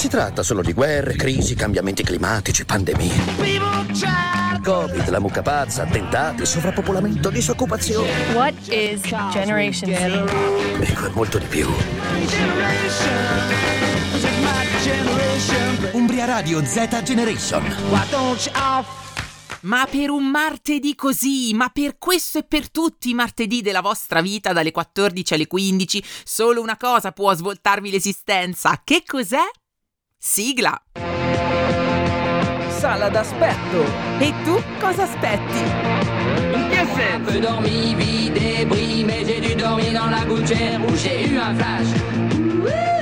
si tratta solo di guerre, crisi, cambiamenti climatici, pandemie. Covid, la mucca pazza, attentati, sovrappopolamento, disoccupazione. What is Generation Z? Ecco, è molto di più. Umbria Radio Z Generation. Ma per un martedì così, ma per questo e per tutti i martedì della vostra vita dalle 14 alle 15, solo una cosa può svoltarvi l'esistenza. Che cos'è? Sigla! Sala d'aspetto! E tu cosa aspetti? In che senso? peu dormi, vie débris, mais j'ai dû dormir dans la gouttière où j'ai eu un flash.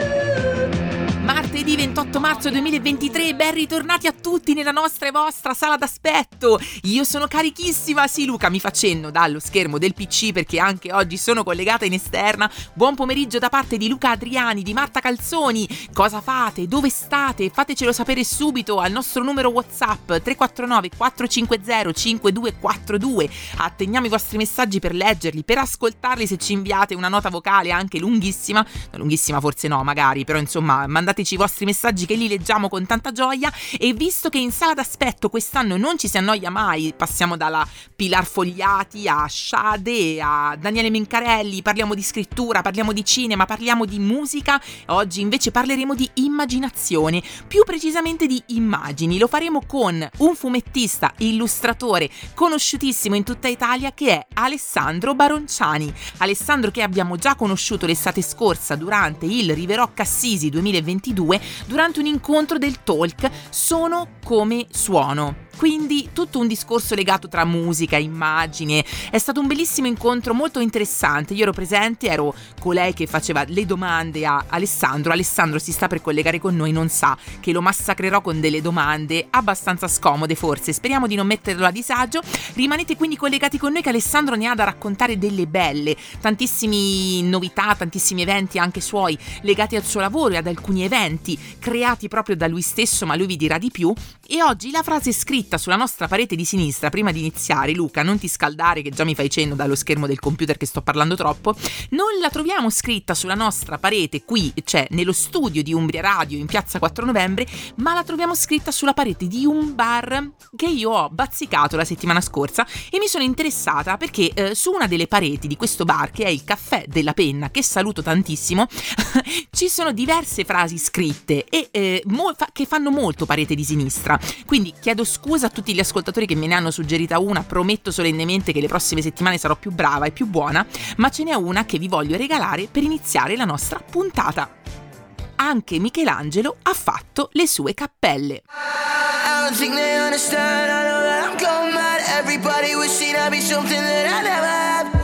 Martedì 28 marzo 2023, ben ritornati a tutti nella nostra e vostra sala d'aspetto. Io sono carichissima, sì Luca mi fa cenno dallo schermo del PC perché anche oggi sono collegata in esterna. Buon pomeriggio da parte di Luca Adriani, di Marta Calzoni. Cosa fate? Dove state? Fatecelo sapere subito al nostro numero WhatsApp 349 450 5242. Attendiamo i vostri messaggi per leggerli, per ascoltarli se ci inviate una nota vocale anche lunghissima. Lunghissima forse no, magari, però insomma, mandateci i vostri messaggi che li leggiamo con tanta gioia e visto che in sala d'aspetto quest'anno non ci si annoia mai, passiamo dalla Pilar Fogliati a Shade a Daniele Mencarelli, parliamo di scrittura, parliamo di cinema, parliamo di musica, oggi invece parleremo di immaginazione, più precisamente di immagini. Lo faremo con un fumettista, illustratore conosciutissimo in tutta Italia che è Alessandro Baronciani. Alessandro che abbiamo già conosciuto l'estate scorsa durante il Riverocca Assisi 2022 durante un incontro del talk Sono come suono. Quindi tutto un discorso legato tra musica, immagine. È stato un bellissimo incontro molto interessante. Io ero presente, ero colei che faceva le domande a Alessandro. Alessandro si sta per collegare con noi, non sa che lo massacrerò con delle domande abbastanza scomode forse. Speriamo di non metterlo a disagio. Rimanete quindi collegati con noi che Alessandro ne ha da raccontare delle belle. Tantissime novità, tantissimi eventi anche suoi legati al suo lavoro e ad alcuni eventi creati proprio da lui stesso, ma lui vi dirà di più. E oggi la frase scritta sulla nostra parete di sinistra prima di iniziare, Luca, non ti scaldare che già mi fai cenno dallo schermo del computer che sto parlando troppo, non la troviamo scritta sulla nostra parete qui, cioè nello studio di Umbria Radio in piazza 4 novembre, ma la troviamo scritta sulla parete di un bar che io ho bazzicato la settimana scorsa e mi sono interessata perché eh, su una delle pareti di questo bar, che è il Caffè della Penna, che saluto tantissimo, ci sono diverse frasi scritte e eh, mo- fa- che fanno molto parete di sinistra. Quindi chiedo scusa a tutti gli ascoltatori che me ne hanno suggerita una, prometto solennemente che le prossime settimane sarò più brava e più buona, ma ce n'è una che vi voglio regalare per iniziare la nostra puntata. Anche Michelangelo ha fatto le sue cappelle. I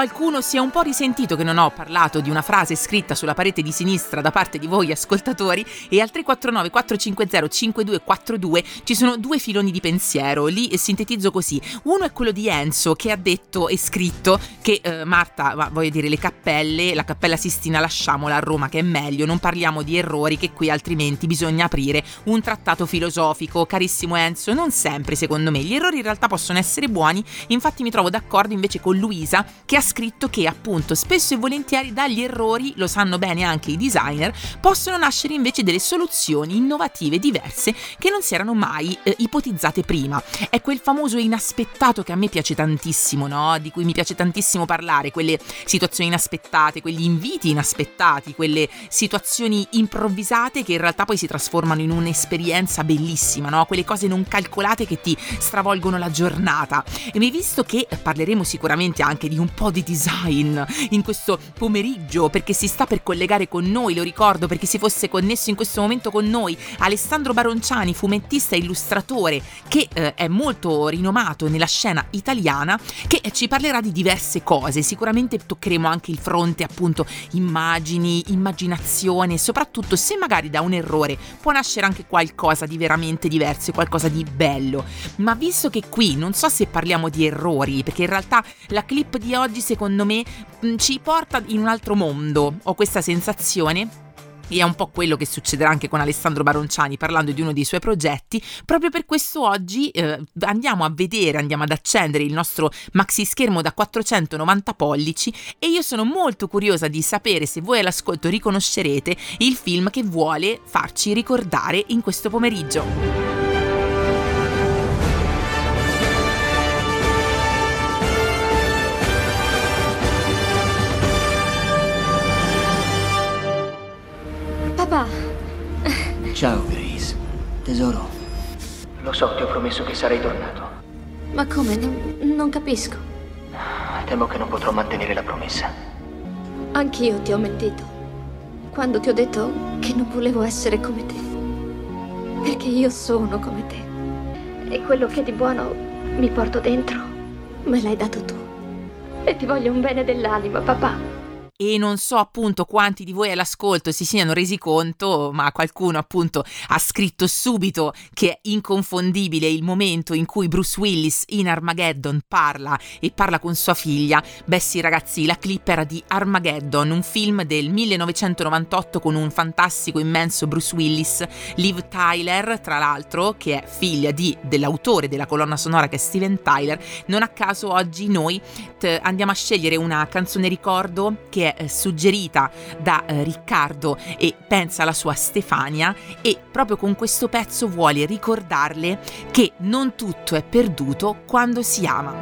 qualcuno si è un po' risentito che non ho parlato di una frase scritta sulla parete di sinistra da parte di voi ascoltatori e al 349 450 5242 ci sono due filoni di pensiero, li sintetizzo così. Uno è quello di Enzo che ha detto e scritto che eh, Marta, ma voglio dire le cappelle, la cappella Sistina lasciamola a Roma che è meglio, non parliamo di errori che qui altrimenti bisogna aprire un trattato filosofico. Carissimo Enzo, non sempre secondo me, gli errori in realtà possono essere buoni, infatti mi trovo d'accordo invece con Luisa che ha scritto che appunto spesso e volentieri dagli errori, lo sanno bene anche i designer, possono nascere invece delle soluzioni innovative diverse che non si erano mai eh, ipotizzate prima. È quel famoso inaspettato che a me piace tantissimo, no? Di cui mi piace tantissimo parlare, quelle situazioni inaspettate, quegli inviti inaspettati, quelle situazioni improvvisate che in realtà poi si trasformano in un'esperienza bellissima, no? Quelle cose non calcolate che ti stravolgono la giornata. E visto che parleremo sicuramente anche di un po' di design in questo pomeriggio perché si sta per collegare con noi, lo ricordo perché si fosse connesso in questo momento con noi Alessandro Baronciani, fumettista e illustratore che eh, è molto rinomato nella scena italiana che ci parlerà di diverse cose, sicuramente toccheremo anche il fronte appunto immagini, immaginazione, soprattutto se magari da un errore può nascere anche qualcosa di veramente diverso, qualcosa di bello. Ma visto che qui non so se parliamo di errori, perché in realtà la clip di oggi secondo me mh, ci porta in un altro mondo, ho questa sensazione. E è un po' quello che succederà anche con Alessandro Baronciani parlando di uno dei suoi progetti. Proprio per questo oggi eh, andiamo a vedere, andiamo ad accendere il nostro maxi schermo da 490 pollici e io sono molto curiosa di sapere se voi all'ascolto riconoscerete il film che vuole farci ricordare in questo pomeriggio. Ciao, Grace. Tesoro, lo so, ti ho promesso che sarei tornato. ma come? Non, non capisco. Temo che non potrò mantenere la promessa. Anch'io ti ho mentito. Quando ti ho detto che non volevo essere come te. Perché io sono come te. E quello che di buono mi porto dentro, me l'hai dato tu. E ti voglio un bene dell'anima, papà. E non so appunto quanti di voi all'ascolto si siano resi conto, ma qualcuno appunto ha scritto subito che è inconfondibile il momento in cui Bruce Willis in Armageddon parla e parla con sua figlia. Beh sì ragazzi, la clip era di Armageddon, un film del 1998 con un fantastico immenso Bruce Willis, Liv Tyler tra l'altro, che è figlia di, dell'autore della colonna sonora che è Steven Tyler. Non a caso oggi noi t- andiamo a scegliere una canzone ricordo che è eh, suggerita da eh, Riccardo e pensa alla sua Stefania e proprio con questo pezzo vuole ricordarle che non tutto è perduto quando si ama.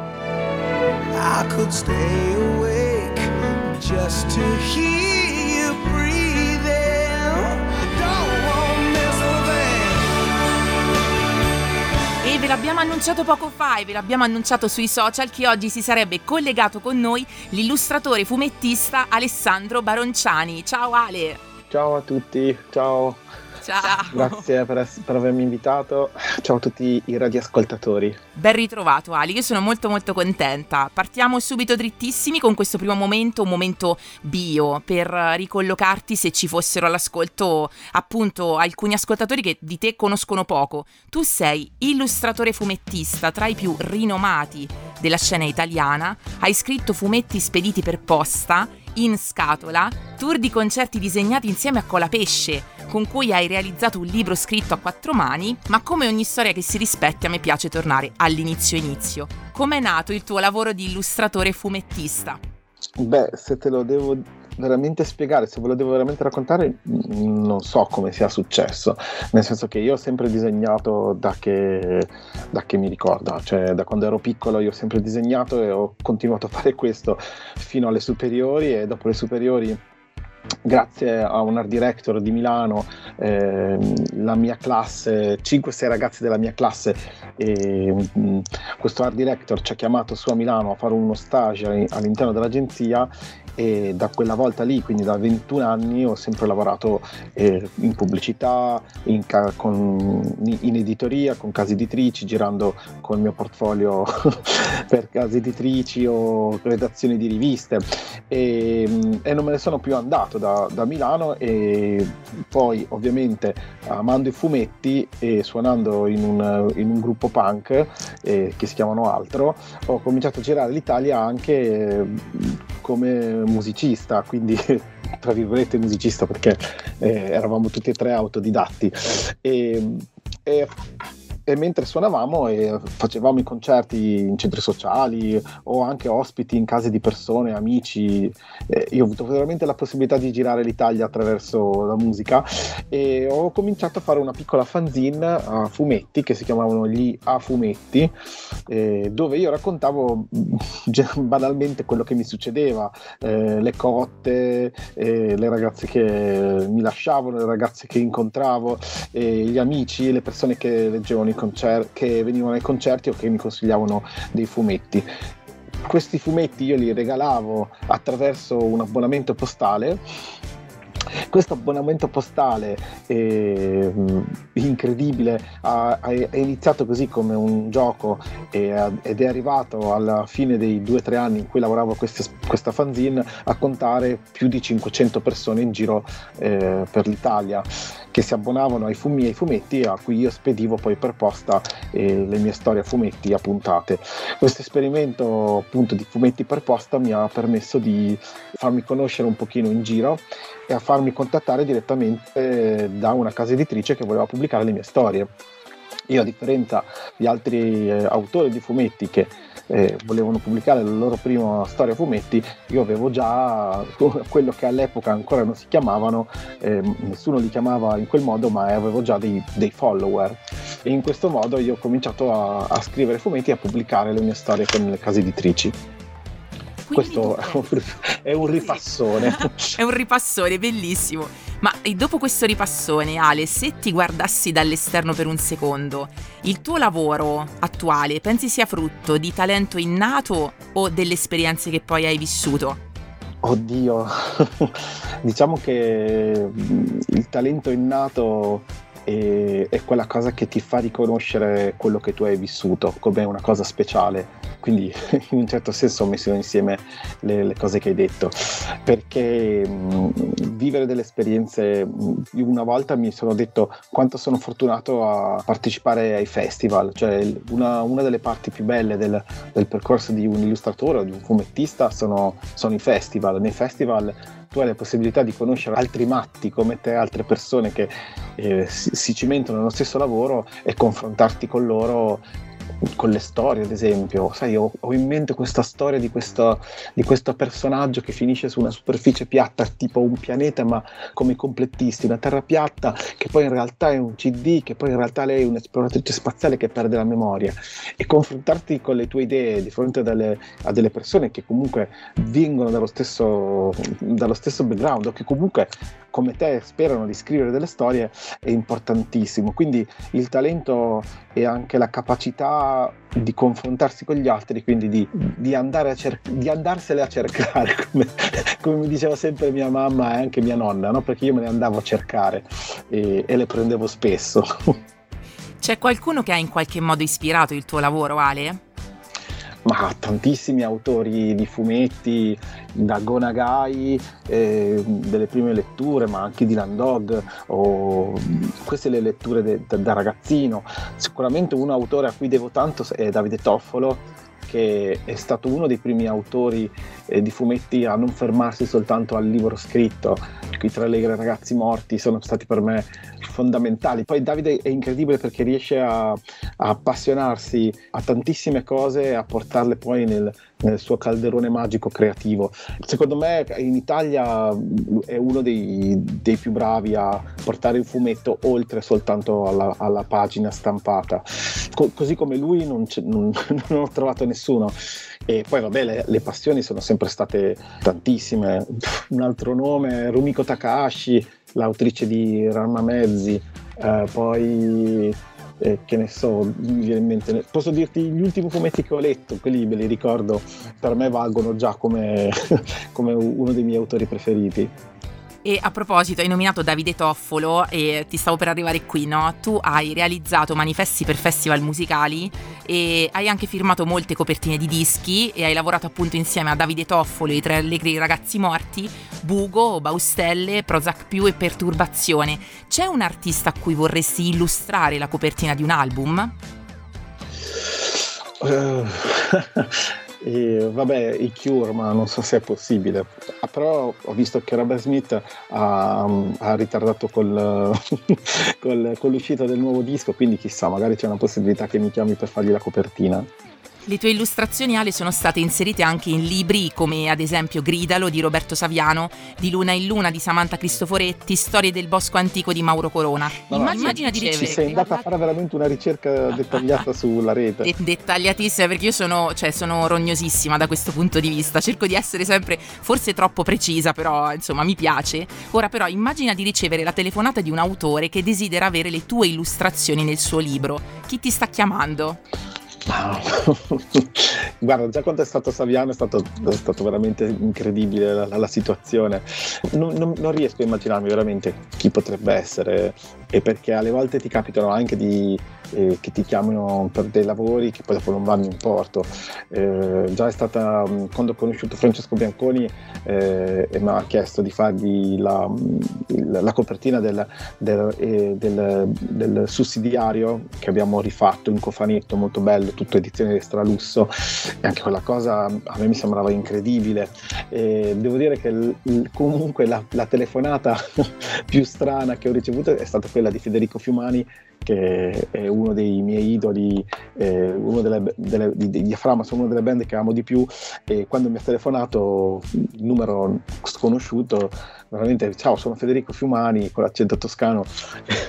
I could stay awake just to hear l'abbiamo annunciato poco fa e ve l'abbiamo annunciato sui social che oggi si sarebbe collegato con noi l'illustratore fumettista Alessandro Baronciani. Ciao Ale! Ciao a tutti, ciao, Ciao! grazie per, per avermi invitato. Ciao a tutti i radioascoltatori. Ben ritrovato Ali, io sono molto molto contenta. Partiamo subito drittissimi con questo primo momento, un momento bio, per ricollocarti se ci fossero all'ascolto appunto alcuni ascoltatori che di te conoscono poco. Tu sei illustratore fumettista tra i più rinomati della scena italiana, hai scritto fumetti spediti per posta, in scatola, tour di concerti disegnati insieme a Colapesce, con cui hai realizzato un libro scritto a quattro mani, ma come ogni storia che si rispetti a me piace tornare all'inizio inizio. Com'è nato il tuo lavoro di illustratore fumettista? Beh, se te lo devo veramente spiegare, se ve lo devo veramente raccontare, mm, non so come sia successo. Nel senso che io ho sempre disegnato da che, da che mi ricordo, cioè da quando ero piccolo io ho sempre disegnato e ho continuato a fare questo fino alle superiori e dopo le superiori grazie a un art director di Milano, ehm, la mia classe, 5-6 ragazzi della mia classe, e, mm, questo art director ci ha chiamato su a Milano a fare uno stage all- all'interno dell'agenzia e da quella volta lì, quindi da 21 anni, ho sempre lavorato eh, in pubblicità, in, ca- con- in editoria, con case editrici, girando con il mio portfolio per case editrici o redazioni di riviste. E, e non me ne sono più andato da, da Milano e poi ovviamente amando i fumetti e suonando in un, in un gruppo punk eh, che si chiamano Altro ho cominciato a girare l'Italia anche eh, come musicista quindi tra virgolette musicista perché eh, eravamo tutti e tre autodidatti. E, e e mentre suonavamo e facevamo i concerti in centri sociali o anche ospiti in case di persone, amici, eh, io ho avuto veramente la possibilità di girare l'Italia attraverso la musica e ho cominciato a fare una piccola fanzine a fumetti che si chiamavano gli A Fumetti, eh, dove io raccontavo banalmente quello che mi succedeva, eh, le cotte, eh, le ragazze che mi lasciavano, le ragazze che incontravo, eh, gli amici, le persone che leggevano i concerti, che venivano ai concerti o che mi consigliavano dei fumetti. Questi fumetti io li regalavo attraverso un abbonamento postale questo abbonamento postale eh, incredibile è iniziato così come un gioco e, ed è arrivato alla fine dei due o tre anni in cui lavoravo questa fanzine a contare più di 500 persone in giro eh, per l'Italia che si abbonavano ai miei fumetti a cui io spedivo poi per posta eh, le mie storie a fumetti a puntate. Questo esperimento appunto di fumetti per posta mi ha permesso di farmi conoscere un pochino in giro e a farmi contattare direttamente da una casa editrice che voleva pubblicare le mie storie. Io a differenza di altri eh, autori di fumetti che eh, volevano pubblicare la loro prima storia a fumetti, io avevo già quello che all'epoca ancora non si chiamavano, eh, nessuno li chiamava in quel modo, ma avevo già dei, dei follower. E in questo modo io ho cominciato a, a scrivere fumetti e a pubblicare le mie storie con le case editrici. Questo è un ripassone. è un ripassone, bellissimo. Ma dopo questo ripassone, Ale, se ti guardassi dall'esterno per un secondo, il tuo lavoro attuale pensi sia frutto di talento innato o delle esperienze che poi hai vissuto? Oddio, diciamo che il talento innato è, è quella cosa che ti fa riconoscere quello che tu hai vissuto come una cosa speciale. Quindi in un certo senso ho messo insieme le, le cose che hai detto, perché mh, vivere delle esperienze, mh, una volta mi sono detto quanto sono fortunato a partecipare ai festival, cioè una, una delle parti più belle del, del, percorso di un illustratore o di un fumettista sono, sono i festival, nei festival tu hai la possibilità di conoscere altri matti come te, altre persone che eh, si, si cimentano nello stesso lavoro e confrontarti con loro con le storie, ad esempio. Sai, ho, ho in mente questa storia di questo, di questo, personaggio che finisce su una superficie piatta, tipo un pianeta, ma come i complettisti, una terra piatta, che poi in realtà è un CD, che poi in realtà lei è un'esploratrice spaziale che perde la memoria. E confrontarti con le tue idee di fronte a delle, a delle persone che comunque vengono dallo stesso, dallo stesso background o che comunque come te sperano di scrivere delle storie è importantissimo. Quindi il talento e anche la capacità di confrontarsi con gli altri, quindi di, di, andare a cer- di andarsele a cercare, come, come, mi diceva sempre mia mamma e anche mia nonna, no? perché io me ne andavo a cercare e, e le prendevo spesso. C'è qualcuno che ha in qualche modo ispirato il tuo lavoro, Ale? Ma tantissimi autori di fumetti, da Gonagai, eh, delle prime letture, ma anche di Landog, o queste le letture de, de, da ragazzino. Sicuramente un autore a cui devo tanto è Davide Toffolo, che è stato uno dei primi autori eh, di fumetti a non fermarsi soltanto al libro scritto. I tre allegri ragazzi morti sono stati per me fondamentali. Poi Davide è incredibile perché riesce a, a appassionarsi a tantissime cose e a portarle poi nel, nel suo calderone magico creativo. Secondo me in Italia è uno dei, dei più bravi a portare il fumetto oltre soltanto alla, alla pagina stampata. Co- così come lui non, non, non, ho trovato nessuno. E poi vabbè, le, le, passioni sono sempre state tantissime. Un altro nome, Rumiko Takahashi, l'autrice di Rama Mezzi, eh, poi eh, che ne so, mi viene in mente. Posso dirti gli ultimi fumetti che ho letto, quelli me li ricordo, per me valgono già come, come uno dei miei autori preferiti. E a proposito, hai nominato Davide Toffolo e ti stavo per arrivare qui, no? Tu hai realizzato manifesti per festival musicali e hai anche firmato molte copertine di dischi e hai lavorato appunto insieme a Davide Toffolo e i tre allegri ragazzi morti, Bugo, Baustelle, Prozac più e Perturbazione. C'è un artista a cui vorresti illustrare la copertina di un album? Uh, E vabbè, i Cure, ma non so se è possibile. Ah, però ho visto che Robert Smith ha, ha ritardato col, col, con l'uscita del nuovo disco, quindi chissà, magari c'è una possibilità che mi chiami per fargli la copertina. Le tue illustrazioni, Ale, sono state inserite anche in libri come ad esempio Gridalo di Roberto Saviano, Di Luna in Luna di Samantha Cristoforetti, Storie del Bosco Antico di Mauro Corona. No, Immagina di ricevere. Ci sei andata a fare veramente una ricerca dettagliata sulla rete. De- dettagliatissima, perché io sono, cioè, sono rognosissima da questo punto di vista. Cerco di essere sempre, forse troppo precisa, però insomma mi piace. Ora, però, immagina di ricevere la telefonata di un autore che desidera avere le tue illustrazioni nel suo libro. Chi ti sta chiamando? Guarda, già quando è stato Saviano è stato, è stato veramente incredibile la, la situazione. Non, non, non, riesco a immaginarmi veramente chi potrebbe essere e perché alle volte ti capitano anche di, eh, che ti chiamano per dei lavori che poi dopo non vanno in porto. Eh, già è stata, quando ho conosciuto Francesco Bianconi eh, e mi ha chiesto di fargli la, la, la copertina del, del, eh, del, del, sussidiario che abbiamo rifatto in cofanetto molto bello, tutto edizione extra lusso e anche quella cosa a me mi sembrava incredibile. E devo dire che l, comunque la, la telefonata più strana che ho ricevuto è stata quella di Federico Fiumani che è uno dei miei idoli, eh, uno delle, delle, di, di Diaframma, sono una delle band che amo di più e quando mi ha telefonato il numero sconosciuto veramente ciao sono Federico Fiumani con l'accento toscano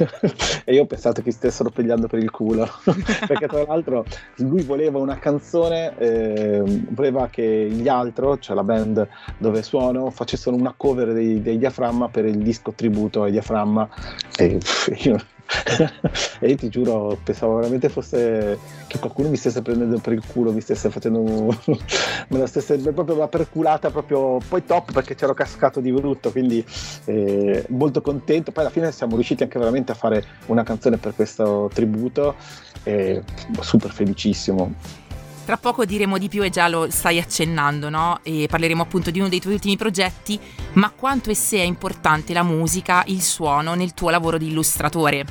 e io ho pensato che stessero pigliando per il culo perché tra l'altro lui voleva una canzone eh, voleva che gli altri cioè la band dove suono facessero una cover dei, dei diaframma per il disco tributo ai diaframma e io e ti giuro, pensavo veramente fosse che qualcuno mi stesse prendendo per il culo, mi stesse facendo me la stesse proprio la perculata proprio poi top perché c'ero cascato di brutto, quindi eh, molto contento. Poi alla fine siamo riusciti anche veramente a fare una canzone per questo tributo e super felicissimo. Tra poco diremo di più e già lo stai accennando, no? E parleremo appunto di uno dei tuoi ultimi progetti, ma quanto e se è importante la musica, il suono nel tuo lavoro di illustratore?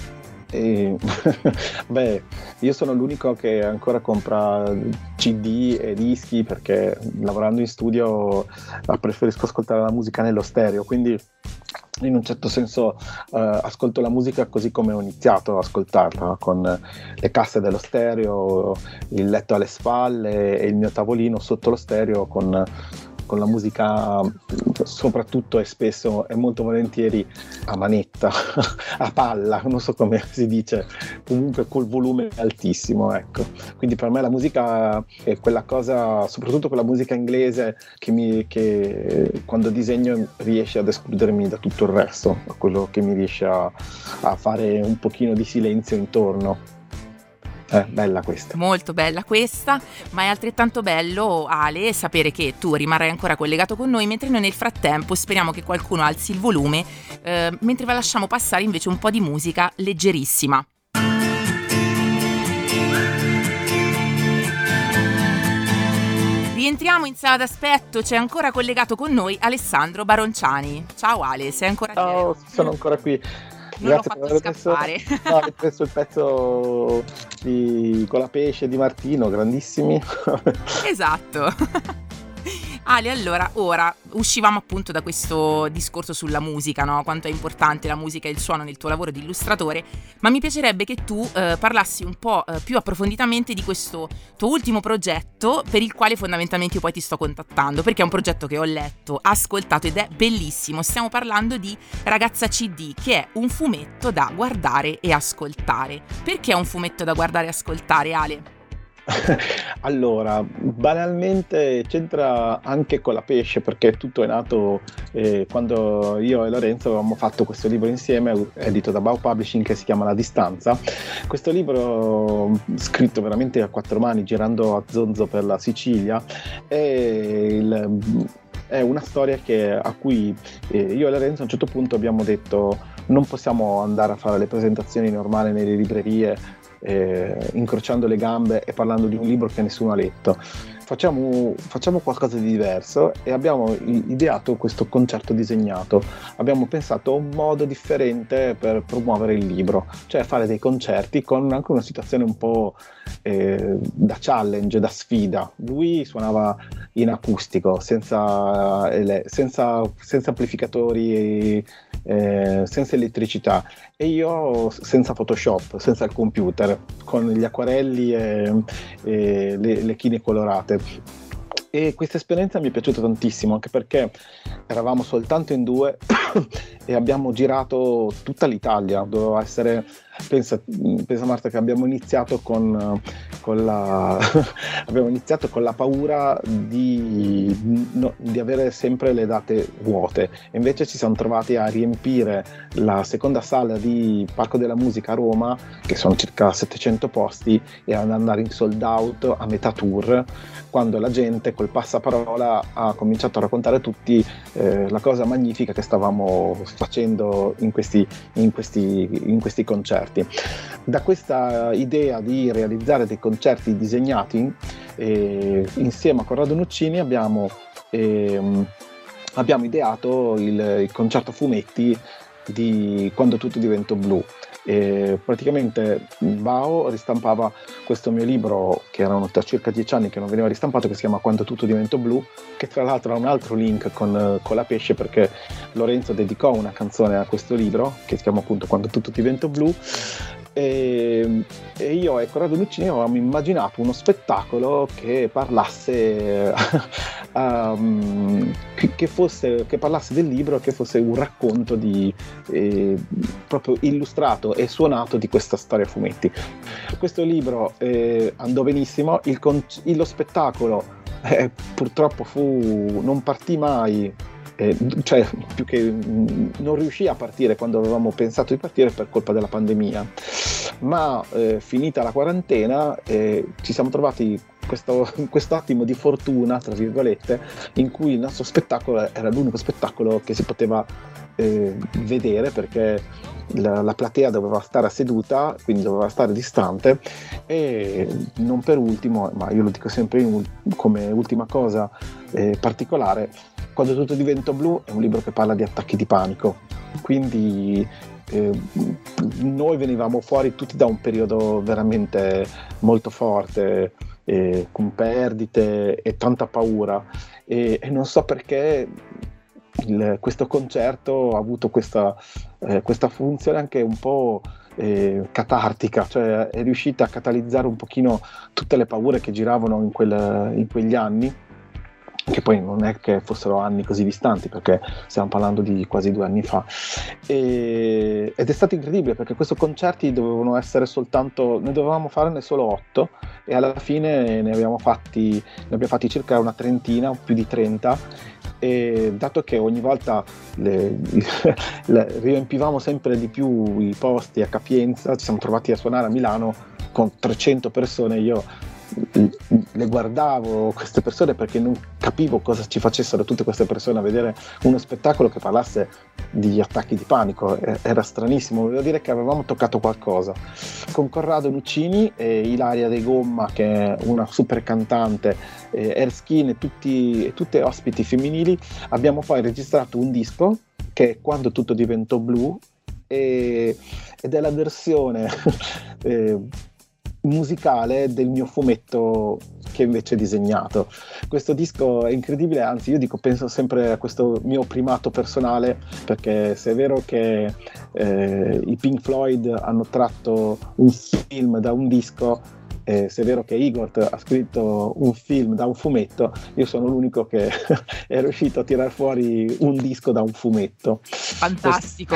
E, beh, io sono l'unico che ancora compra CD e dischi perché lavorando in studio preferisco ascoltare la musica nello stereo, quindi in un certo senso eh, ascolto la musica così come ho iniziato ad ascoltarla, con le casse dello stereo, il letto alle spalle e il mio tavolino sotto lo stereo con con la musica soprattutto e spesso e molto volentieri a manetta, a palla, non so come si dice, comunque col volume altissimo, ecco. Quindi per me la musica è quella cosa, soprattutto quella musica inglese che, mi, che quando disegno riesce ad escludermi da tutto il resto, quello che mi riesce a, a fare un pochino di silenzio intorno. Eh, bella questa. Molto bella questa, ma è altrettanto bello, Ale, sapere che tu rimarrai ancora collegato con noi, mentre noi nel frattempo speriamo che qualcuno alzi il volume, eh, mentre vi lasciamo passare invece un po' di musica leggerissima. Rientriamo in sala d'aspetto, c'è ancora collegato con noi Alessandro Baronciani. Ciao Ale, sei ancora qui? Ciao, sono ancora qui non Grazie l'ho fatto scappare. Messo, no, hai preso il pezzo di, con la pesce di Martino, grandissimi. esatto. Ale, allora, ora uscivamo appunto da questo discorso sulla musica, no? Quanto è importante la musica e il suono nel tuo lavoro di illustratore, ma mi piacerebbe che tu eh, parlassi un po' eh, più approfonditamente di questo tuo ultimo progetto per il quale fondamentalmente poi ti sto contattando, perché è un progetto che ho letto, ascoltato ed è bellissimo. Stiamo parlando di Ragazza CD, che è un fumetto da guardare e ascoltare. Perché è un fumetto da guardare e ascoltare, Ale? allora, banalmente c'entra anche con la pesce perché tutto è nato eh, quando io e Lorenzo avevamo fatto questo libro insieme, edito da Bau Publishing, che si chiama La distanza. Questo libro scritto veramente a quattro mani, girando a zonzo per la Sicilia, è il è una storia che, a cui eh, io e Lorenzo a un certo punto abbiamo detto non possiamo andare a fare le presentazioni normali nelle librerie eh, incrociando le gambe e parlando di un libro che nessuno ha letto. Facciamo, facciamo, qualcosa di diverso e abbiamo ideato questo concerto disegnato. Abbiamo pensato a un modo differente per promuovere il libro, cioè fare dei concerti con anche una situazione un po' eh, da challenge, da sfida. Lui suonava in acustico, senza, senza, senza amplificatori, eh, senza elettricità e io senza Photoshop, senza il computer, con gli acquarelli e, e le, le chine colorate. E questa esperienza mi è piaciuta tantissimo anche perché eravamo soltanto in due e abbiamo girato tutta l'Italia, doveva essere pensa, pensa Marta che abbiamo iniziato con, con la, abbiamo iniziato con la paura di, no, di avere sempre le date vuote, invece ci siamo trovati a riempire la seconda sala di Parco della Musica a Roma, che sono circa 700 posti, e ad andare in sold out a metà tour, quando la gente col passaparola ha cominciato a raccontare tutti eh, la cosa magnifica che stavamo facendo in questi, in questi, in questi concerti. Da questa idea di realizzare dei concerti disegnati, eh, insieme a Corrado Nuccini abbiamo, eh, abbiamo ideato il, il concerto fumetti di Quando tutto diventa blu. E praticamente Bao ristampava questo mio libro che erano da circa dieci anni che non veniva ristampato che si chiama Quando tutto diventa blu che tra l'altro ha un altro link con, con la pesce perché Lorenzo dedicò una canzone a questo libro che si chiama appunto Quando tutto diventa blu. E, e io e Corrado Lucini avevamo immaginato uno spettacolo che parlasse, um, che, fosse, che parlasse del libro, che fosse un racconto di, eh, proprio illustrato e suonato di questa storia a fumetti. Questo libro eh, andò benissimo, il, lo spettacolo eh, purtroppo fu, non partì mai eh, cioè più che mm, non riuscì a partire quando avevamo pensato di partire per colpa della pandemia, ma eh, finita la quarantena eh, ci siamo trovati questo, attimo di fortuna, tra virgolette, in cui il nostro spettacolo era l'unico spettacolo che si poteva eh, vedere perché la, la, platea doveva stare seduta, quindi doveva stare distante e non per ultimo, ma io lo dico sempre in, come ultima cosa eh, particolare, quando tutto diventa blu è un libro che parla di attacchi di panico, quindi eh, noi venivamo fuori tutti da un periodo veramente molto forte, eh, con perdite e tanta paura. E, e non so perché il, questo concerto ha avuto questa, eh, questa funzione anche un po' eh, catartica, cioè è riuscita a catalizzare un pochino tutte le paure che giravano in, quel, in quegli anni che poi non è che fossero anni così distanti perché stiamo parlando di quasi due anni fa. E, ed è stato incredibile perché questi concerti dovevano essere soltanto ne dovevamo farne solo otto e alla fine ne abbiamo fatti, ne abbiamo fatti circa una trentina più di 30 e dato che ogni volta le, le, riempivamo sempre di più i posti a capienza ci siamo trovati a suonare a Milano con 300 persone io le guardavo queste persone perché non capivo cosa ci facessero tutte queste persone a vedere uno spettacolo che parlasse di attacchi di panico, era stranissimo, volevo dire che avevamo toccato qualcosa. Con Corrado Nuccini e Ilaria De Gomma, che è una super cantante, Erskine e tutti, tutte ospiti femminili, abbiamo poi registrato un disco che è Quando tutto diventò blu e, ed è la versione eh, musicale del mio fumetto che invece è disegnato. Questo disco è incredibile, anzi io dico penso sempre a questo mio primato personale perché se è vero che eh, i Pink Floyd hanno tratto un film da un disco, eh, se è vero che Igor ha scritto un film da un fumetto, io sono l'unico che è riuscito a tirare fuori un disco da un fumetto. Fantastico!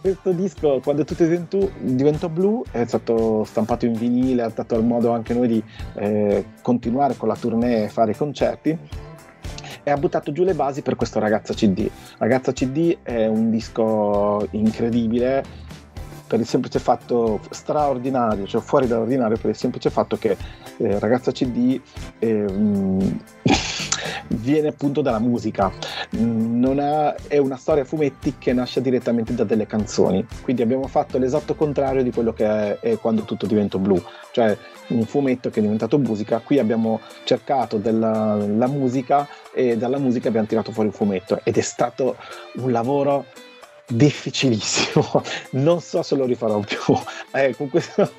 Questo disco, quando tutto diventò, diventò blu, è stato stampato in vinile, ha dato il modo anche noi di eh, continuare con la tournée e fare i concerti e ha buttato giù le basi per questo Ragazza CD. Ragazza CD è un disco incredibile per il semplice fatto straordinario, cioè fuori dall'ordinario, per il semplice fatto che eh, Ragazza CD eh, viene appunto dalla musica, non ha, è una storia a fumetti che nasce direttamente da delle canzoni, quindi abbiamo fatto l'esatto contrario di quello che è, è quando tutto diventa blu, cioè un fumetto che è diventato musica, qui abbiamo cercato della musica e dalla musica abbiamo tirato fuori un fumetto. Ed è stato un lavoro difficilissimo. Non so se lo rifarò più. Eh, con questo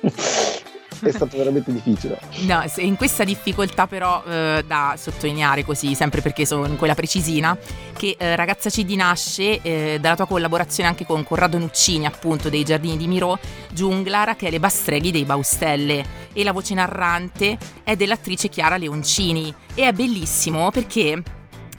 è stato veramente difficile. No, in questa difficoltà però eh, da sottolineare così, sempre perché sono in quella precisina, che eh, Ragazza CD nasce eh, dalla tua collaborazione anche con Corrado Nuccini, appunto, dei Giardini di Miro, Giunglara, che è le Bastreghi dei Baustelle, e la voce narrante è dell'attrice Chiara Leoncini. E è bellissimo perché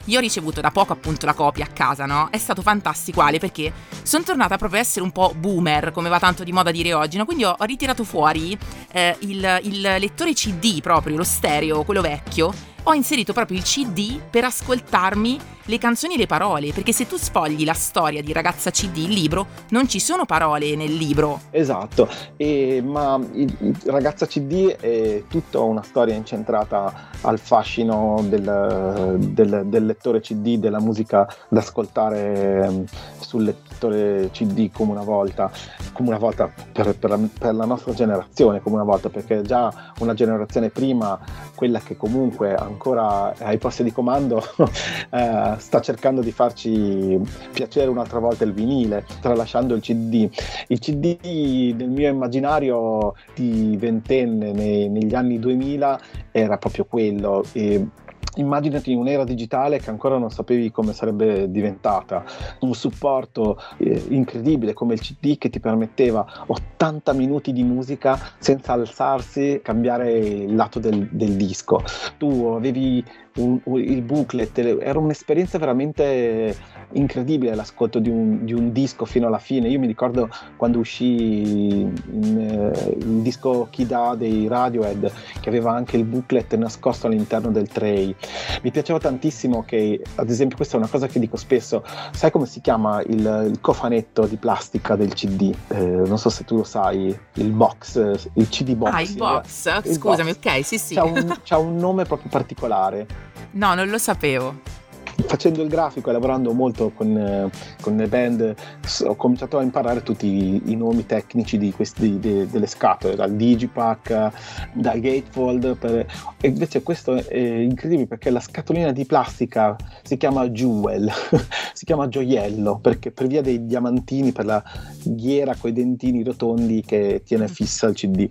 io ho ricevuto da poco appunto la copia a casa, no? È stato fantastico Ale perché sono tornata proprio a essere un po' boomer, come va tanto di moda dire oggi, no? Quindi ho, ho ritirato fuori eh, il, il lettore CD proprio, lo stereo, quello vecchio, ho inserito proprio il CD per ascoltarmi le canzoni e le parole, perché se tu sfogli la storia di Ragazza CD, il libro, non ci sono parole nel libro. Esatto, e, ma Ragazza CD è tutta una storia incentrata al fascino del, del, del lettore CD, della musica da ascoltare ehm, sul lettore CD come una volta, come una volta per, per, la, per la nostra generazione, come una volta, perché già una generazione prima, quella che comunque ancora ai posti di comando, eh, sta cercando di farci piacere un'altra volta il vinile, tralasciando il CD. Il CD nel mio immaginario di ventenne nei, negli anni 2000 era proprio quello. E immaginati un'era digitale che ancora non sapevi come sarebbe diventata, un supporto eh, incredibile come il CD che ti permetteva 80 minuti di musica senza alzarsi, cambiare il lato del, del disco. Tu avevi un, un, il booklet, era un'esperienza veramente incredibile l'ascolto di un, di un, disco fino alla fine. Io mi ricordo quando uscì in, eh, il disco Kida dei Radiohead, che aveva anche il booklet nascosto all'interno del tray. Mi piaceva tantissimo che, ad esempio, questa è una cosa che dico spesso, sai come si chiama il, il cofanetto di plastica del CD? Eh, non so se tu lo sai, il box, il CD box. Ah, il box, il scusami, box. ok, sì sì. C'ha un, c'ha un nome proprio particolare. No, non lo sapevo facendo il grafico e lavorando molto con, eh, con, le band ho cominciato a imparare tutti i, i nomi tecnici di questi, de, delle scatole, dal Digipack, dal Gatefold. Per... E invece questo è incredibile perché la scatolina di plastica si chiama Jewel, si chiama gioiello perché per via dei diamantini, per la ghiera con i dentini rotondi che tiene fissa il CD.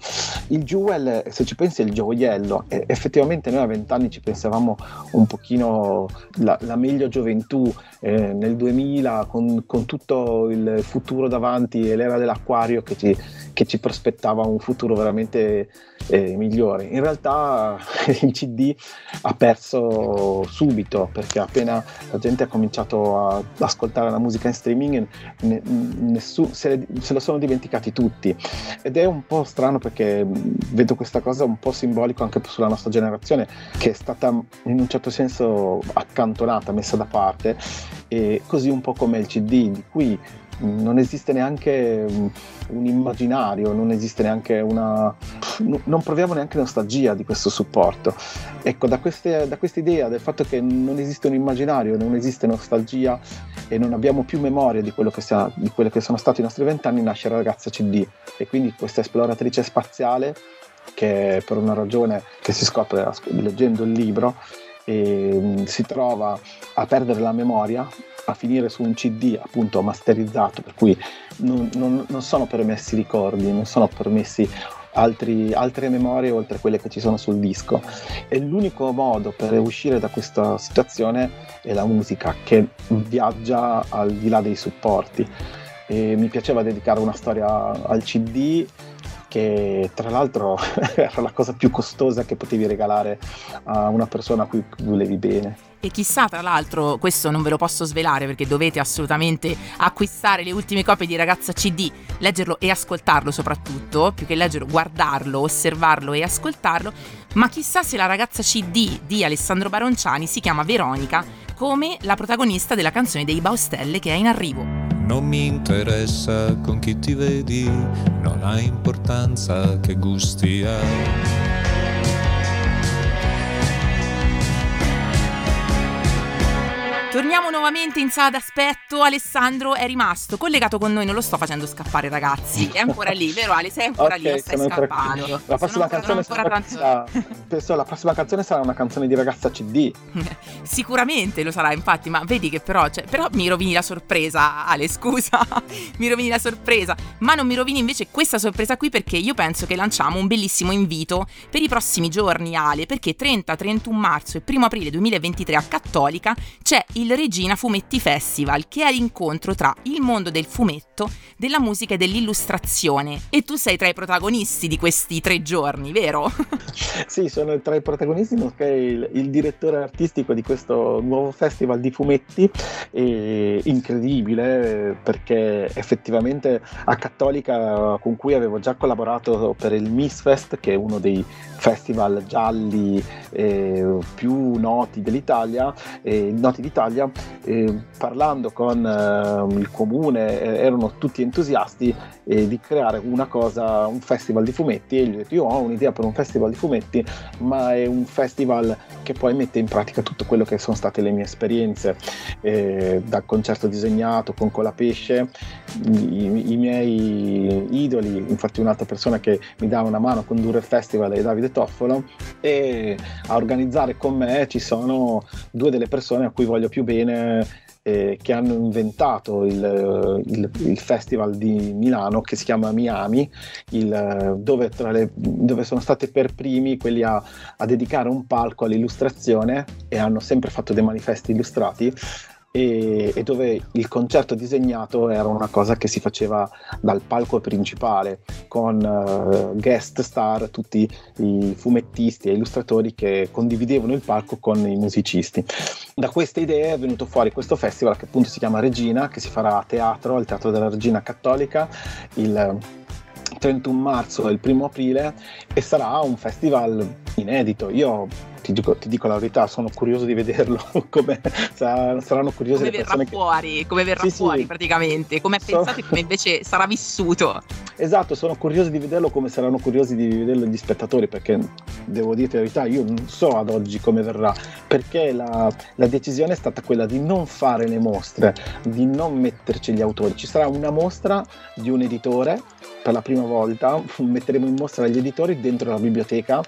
Il Jewel, se ci pensi, è il gioiello. E effettivamente noi a vent'anni ci pensavamo un pochino la, la meglio gioventù eh, nel 2000 con, con, tutto il futuro davanti e l'era dell'acquario che ci, che ci prospettava un futuro veramente eh, migliore. In realtà il CD ha perso subito perché appena la gente ha cominciato ad ascoltare la musica in streaming ne, nessun, se, se, lo sono dimenticati tutti ed è un po' strano perché vedo questa cosa un po' simbolico anche sulla nostra generazione che è stata in un certo senso accantonata, messa da parte e così un po' come il CD di cui non esiste neanche un immaginario, non esiste neanche una... non proviamo neanche nostalgia di questo supporto. Ecco, da, questa idea del fatto che non esiste un immaginario, non esiste nostalgia e non abbiamo più memoria di quello che, sia, di quello che sono stati i nostri vent'anni, nasce la ragazza CD e quindi questa esploratrice spaziale che per una ragione che si scopre leggendo il libro si trova a perdere la memoria a finire su un CD appunto masterizzato, per cui non, non, non sono permessi ricordi, non sono permessi altri, altre memorie oltre quelle che ci sono sul disco. E l'unico modo per uscire da questa situazione è la musica che viaggia al di là dei supporti. E mi piaceva dedicare una storia al CD che tra l'altro era la cosa più costosa che potevi regalare a una persona a cui volevi bene. E chissà, tra l'altro, questo non ve lo posso svelare perché dovete assolutamente acquistare le ultime copie di Ragazza CD, leggerlo e ascoltarlo soprattutto, più che leggerlo, guardarlo, osservarlo e ascoltarlo. Ma chissà se la ragazza CD di Alessandro Baronciani si chiama Veronica, come la protagonista della canzone dei Baustelle che è in arrivo. Non mi interessa con chi ti vedi, non ha importanza che gusti hai. Torniamo nuovamente in sala d'aspetto. Alessandro è rimasto collegato con noi, non lo sto facendo scappare, ragazzi. È ancora lì, vero Ale? Sei ancora okay, lì, stai scappando. La prossima, canzone sarà, sarà, penso la prossima canzone sarà una canzone di ragazza CD. Sicuramente lo sarà, infatti, ma vedi che però, cioè, però mi rovini la sorpresa, Ale, scusa. mi rovini la sorpresa. Ma non mi rovini invece questa sorpresa qui perché io penso che lanciamo un bellissimo invito per i prossimi giorni, Ale, perché 30, 31 marzo e 1 aprile 2023 a Cattolica c'è il il Regina Fumetti Festival, che è l'incontro tra il mondo del fumetto, della musica e dell'illustrazione. E tu sei tra i protagonisti di questi tre giorni, vero? sì, sono tra i protagonisti, nonché il, il direttore artistico di questo nuovo festival di fumetti. E incredibile perché effettivamente a Cattolica, con cui avevo già collaborato per il Miss Fest, che è uno dei festival gialli eh, più noti dell'Italia, eh, noti d'Italia, eh, parlando con eh, il comune, erano tutti entusiasti di creare una cosa, un festival di fumetti e gli ho detto io ho un'idea per un festival di fumetti, ma è un festival che poi mette in pratica tutto quello che sono state le mie esperienze, dal concerto disegnato con Colapesce, i, i miei idoli, infatti un'altra persona che mi dava una mano a condurre il festival è Davide Toffolo e a organizzare con me ci sono due delle persone a cui voglio più bene eh, che hanno inventato il, il, il, festival di Milano che si chiama Miami, il, dove, le, dove, sono state per primi quelli a, a dedicare un palco all'illustrazione e hanno sempre fatto dei manifesti illustrati e, e, dove il concerto disegnato era una cosa che si faceva dal palco principale con uh, guest star, tutti i fumettisti e illustratori che condividevano il palco con i musicisti. Da queste idee è venuto fuori questo festival che appunto si chiama Regina, che si farà a teatro, al Teatro della Regina Cattolica, il 31 marzo e il 1 aprile e sarà un festival inedito. Io ti dico, ti dico, la verità, sono curioso di vederlo, come saranno curiose come le persone fuori, come verrà sì, fuori sì. praticamente, come è so... pensato e come invece sarà vissuto. Esatto, sono curioso di vederlo come saranno curiosi di vederlo gli spettatori, perché devo dirti la verità, io non so ad oggi come verrà, perché la, la decisione è stata quella di non fare le mostre, di non metterci gli autori. Ci sarà una mostra di un editore per la prima volta, metteremo in mostra gli editori dentro la biblioteca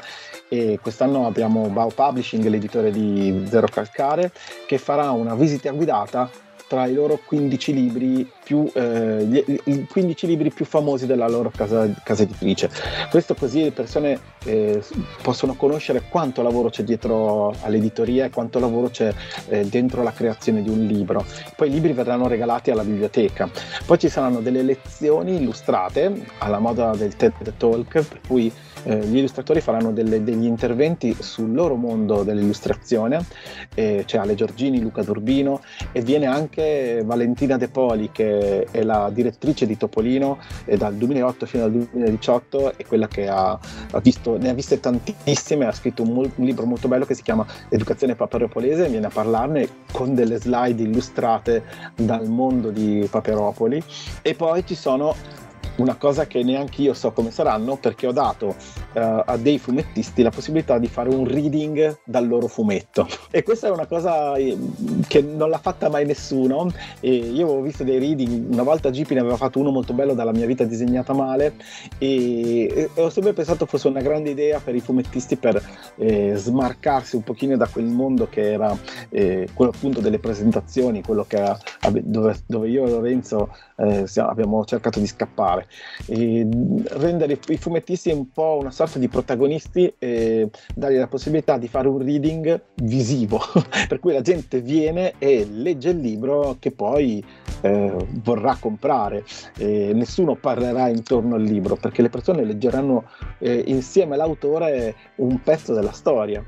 e quest'anno abbiamo Bao Publishing, l'editore di Zero Calcare, che farà una visita guidata tra i loro 15 libri più, eh, i 15 libri più famosi della loro casa, casa editrice. Questo così le persone eh, possono conoscere quanto lavoro c'è dietro all'editoria e quanto lavoro c'è eh, dentro la creazione di un libro. Poi i libri verranno regalati alla biblioteca. Poi ci saranno delle lezioni illustrate alla moda del TED Talk, per cui eh, gli illustratori faranno delle, degli interventi sul loro mondo dell'illustrazione, eh, c'è Ale Giorgini, Luca Durbino e viene anche Valentina De Poli che è la direttrice di Topolino e dal 2008 fino al 2018 è quella che ha, ha visto, ne ha viste tantissime, ha scritto un, un, libro molto bello che si chiama Educazione Paperopolese, viene a parlarne con delle slide illustrate dal mondo di Paperopoli. E poi ci sono una cosa che neanche io so come saranno perché ho dato uh, a dei fumettisti la possibilità di fare un reading dal loro fumetto e questa è una cosa eh, che non l'ha fatta mai nessuno e io avevo visto dei reading una volta Gipi ne aveva fatto uno molto bello dalla mia vita disegnata male e, e ho sempre pensato fosse una grande idea per i fumettisti per eh, smarcarsi un pochino da quel mondo che era eh, quello appunto delle presentazioni quello che, dove, dove io e Lorenzo eh, abbiamo cercato di scappare. E rendere i fumettisti un po' una sorta di protagonisti e dargli la possibilità di fare un reading visivo, per cui la gente viene e legge il libro che poi eh, vorrà comprare. E nessuno parlerà intorno al libro perché le persone leggeranno eh, insieme all'autore un pezzo della storia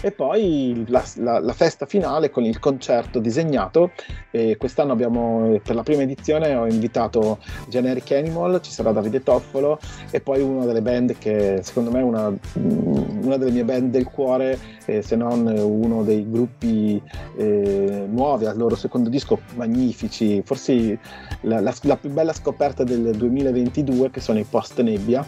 e poi la, la, la, festa finale con il concerto disegnato. E quest'anno abbiamo, per la prima edizione, ho invitato Generic Animal, ci sarà Davide Toffolo e poi una delle band che secondo me è una, una delle mie band del cuore, eh, se non uno dei gruppi eh, nuovi al loro secondo disco, magnifici, forse la, la più bella scoperta del 2022 che sono i Post Nebbia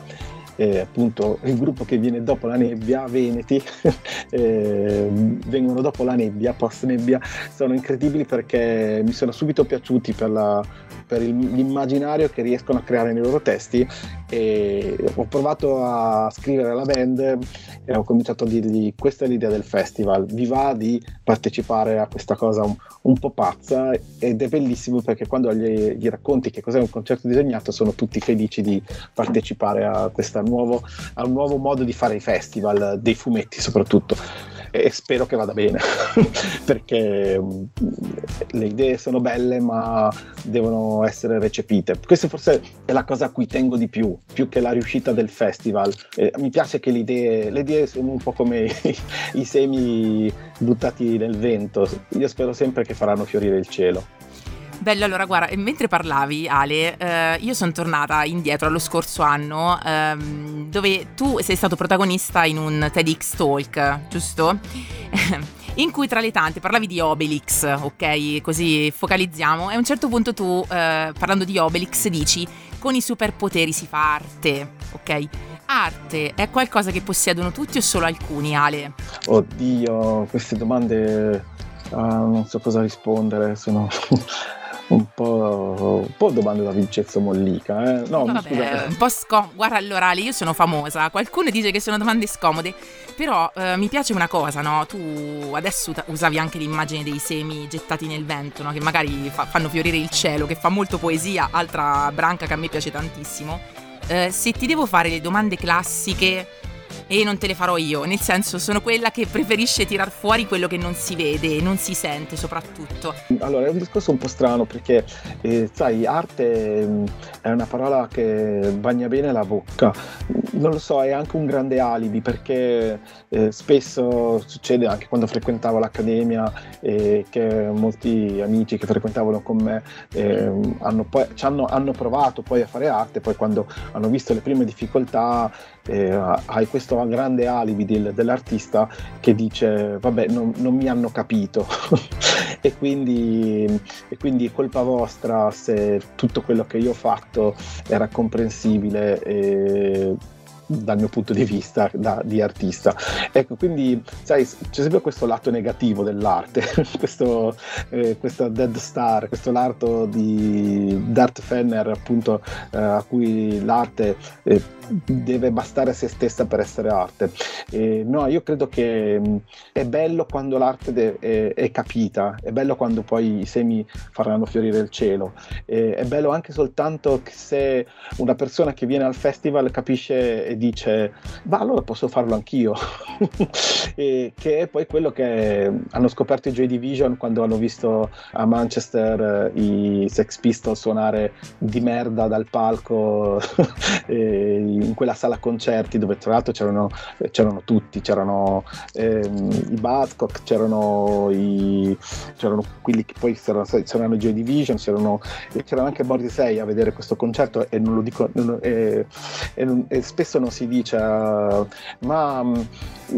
eh, appunto il gruppo che viene dopo la nebbia, Veneti, eh, vengono dopo la nebbia, post nebbia, sono incredibili perché mi sono subito piaciuti per, la, per il, l'immaginario che riescono a creare nei loro testi. E ho provato a scrivere alla band e ho cominciato a dirgli questa è l'idea del festival, vi va di partecipare a questa cosa un, un po' pazza? Ed è bellissimo perché quando gli, gli racconti che cos'è un concerto disegnato sono tutti felici di partecipare a questa nuovo, al nuovo modo di fare i festival, dei fumetti soprattutto. e spero che vada bene perché mm, le idee sono belle ma devono essere recepite. Questa forse è la cosa a cui tengo di più, più che la riuscita del festival. Eh, mi piace che le idee, le idee sono un po' come i, i semi buttati nel vento, io spero sempre che faranno fiorire il cielo. Bello, allora guarda, mentre parlavi Ale, eh, io sono tornata indietro allo scorso anno ehm, dove tu sei stato protagonista in un TEDx Talk, giusto? in cui tra le tante parlavi di Obelix, ok? Così focalizziamo e a un certo punto tu, eh, parlando di Obelix, dici con i superpoteri si fa arte, ok? Arte è qualcosa che possiedono tutti o solo alcuni, Ale? Oddio, queste domande uh, non so cosa rispondere, sono un po', un po' domande da Vincenzo Mollica. Eh? No, Vabbè, scusa. un po' scomodo. Guarda, allora Ale, io sono famosa. Qualcuno dice che sono domande scomode, però eh, mi piace una cosa, no? Tu adesso usavi anche l'immagine dei semi gettati nel vento, no? Che magari fa- fanno fiorire il cielo, che fa molto poesia, altra branca che a me piace tantissimo. Eh, se ti devo fare le domande classiche e non te le farò io, nel senso sono quella che preferisce tirar fuori quello che non si vede non si sente soprattutto. Allora è un discorso un po' strano perché eh, sai, arte mm, è una parola che bagna bene la bocca, non lo so, è anche un grande alibi perché eh, spesso succede anche quando frequentavo l'accademia eh, che molti amici che frequentavano con me ehm, hanno, poi, hanno, hanno provato poi a fare arte, poi quando hanno visto le prime difficoltà eh, hai questo grande alibi del, dell'artista che dice vabbè non, non mi hanno capito e, quindi, e quindi è colpa vostra se tutto quello che io ho fatto era comprensibile e dal mio punto di vista da, di artista. Ecco, quindi sai, c'è sempre questo lato negativo dell'arte, questo, eh, questo Dead Star, questo lato di Dart Fenner, appunto, eh, a cui l'arte eh, deve bastare a se stessa per essere arte. E, no, io credo che mh, è bello quando l'arte de- è, è, capita, è bello quando poi i semi faranno fiorire il cielo, e, è bello anche soltanto se una persona che viene al festival capisce e dice ma allora posso farlo anch'io, e, che è poi quello che hanno scoperto i Joy Division quando hanno visto a Manchester eh, i Sex Pistols suonare di merda dal palco in quella sala concerti dove tra l'altro c'erano, c'erano tutti, c'erano ehm, i Buzzcock, c'erano, c'erano quelli che poi c'erano, c'erano Joy Division, c'erano, c'erano anche Morrissey a vedere questo concerto e non lo dico, non, e, e, non, e, spesso non si dice uh, ma um,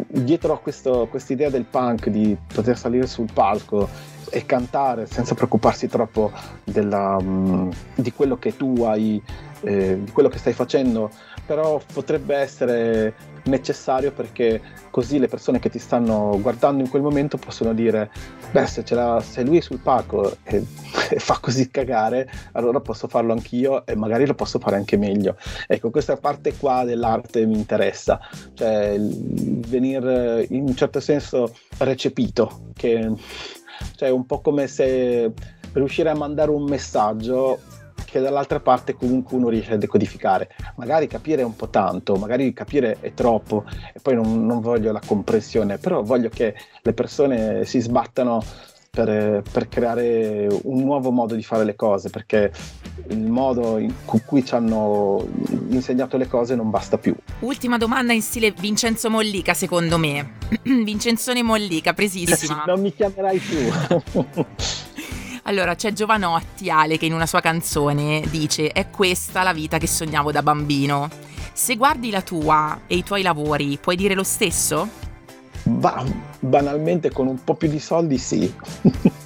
dietro a questa idea del punk di poter salire sul palco e cantare senza preoccuparsi troppo della, um, di quello che tu hai, eh, di quello che stai facendo, però potrebbe essere necessario perché così le persone che ti stanno guardando in quel momento possono dire beh se, se lui è sul palco e, e, fa così cagare allora posso farlo anch'io e magari lo posso fare anche meglio. Ecco questa parte qua dell'arte mi interessa. Cioè venire in un certo senso recepito che cioè un po' come se riuscire a mandare un messaggio che dall'altra parte comunque uno riesce a decodificare. Magari capire è un po' tanto, magari capire è troppo e poi non, non voglio la comprensione, però voglio che le persone si sbattano per, per, creare un nuovo modo di fare le cose, perché il modo con cui ci hanno insegnato le cose non basta più. Ultima domanda in stile Vincenzo Mollica, secondo me. Vincenzone Mollica, presissima. non mi chiamerai più. Allora, c'è Giovanotti, Ale, che in una sua canzone dice: È questa la vita che sognavo da bambino. Se guardi la tua e i tuoi lavori, puoi dire lo stesso? Bah, banalmente con un po' più di soldi, sì.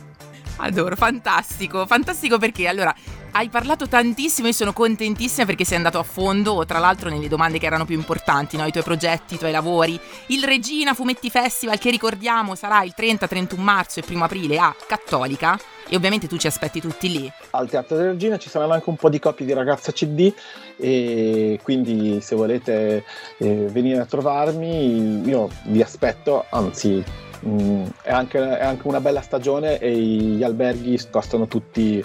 Adoro, fantastico, fantastico perché allora hai parlato tantissimo, io sono contentissima perché sei andato a fondo, tra l'altro nelle domande che erano più importanti, no? i tuoi progetti, i tuoi lavori. Il Regina Fumetti Festival che ricordiamo sarà il 30-31 marzo e 1 aprile a Cattolica e ovviamente tu ci aspetti tutti lì. Al Teatro della Regina ci saranno anche un po' di copie di Ragazza CD e quindi se volete eh, venire a trovarmi io vi aspetto, anzi mm, è, anche, è anche una bella stagione e gli alberghi costano tutti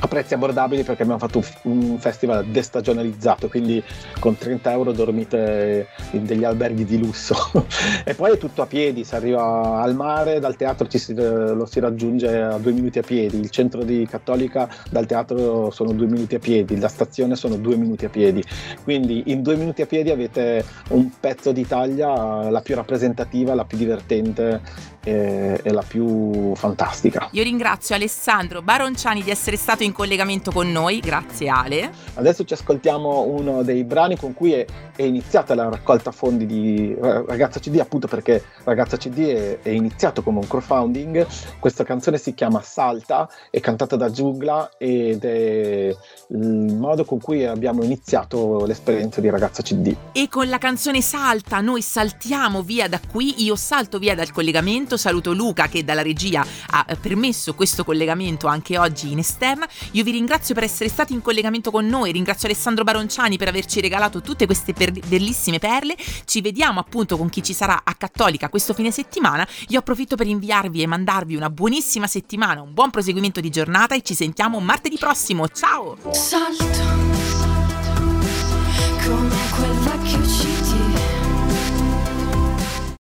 a prezzi abbordabili perché abbiamo fatto un festival destagionalizzato, quindi con 30 euro dormite in degli alberghi di lusso. e poi è tutto a piedi, si arriva al mare, dal teatro si, lo si raggiunge a due minuti a piedi, il centro di Cattolica dal teatro sono due minuti a piedi, la stazione sono due minuti a piedi. Quindi in due minuti a piedi avete un pezzo d'Italia, la più rappresentativa, la più divertente e, e la più fantastica. Io ringrazio Alessandro Baronciani di essere stato in collegamento con noi, grazie Ale. Adesso ci ascoltiamo uno dei brani con cui è, è iniziata la raccolta fondi di Ragazza CD, appunto perché Ragazza CD è, è iniziato come un crowdfunding. Questa canzone si chiama Salta, è cantata da Giugla ed è il modo con cui abbiamo iniziato l'esperienza di Ragazza CD. E con la canzone Salta noi saltiamo via da qui, io salto via dal collegamento, saluto Luca che dalla regia ha permesso questo collegamento anche oggi in esterna. Io vi ringrazio per essere stati in collegamento con noi, ringrazio Alessandro Baronciani per averci regalato tutte queste per- bellissime perle. Ci vediamo appunto con chi ci sarà a Cattolica questo fine settimana. Io approfitto per inviarvi e mandarvi una buonissima settimana, un buon proseguimento di giornata e ci sentiamo martedì prossimo. Ciao! Salto come quel vecchio CD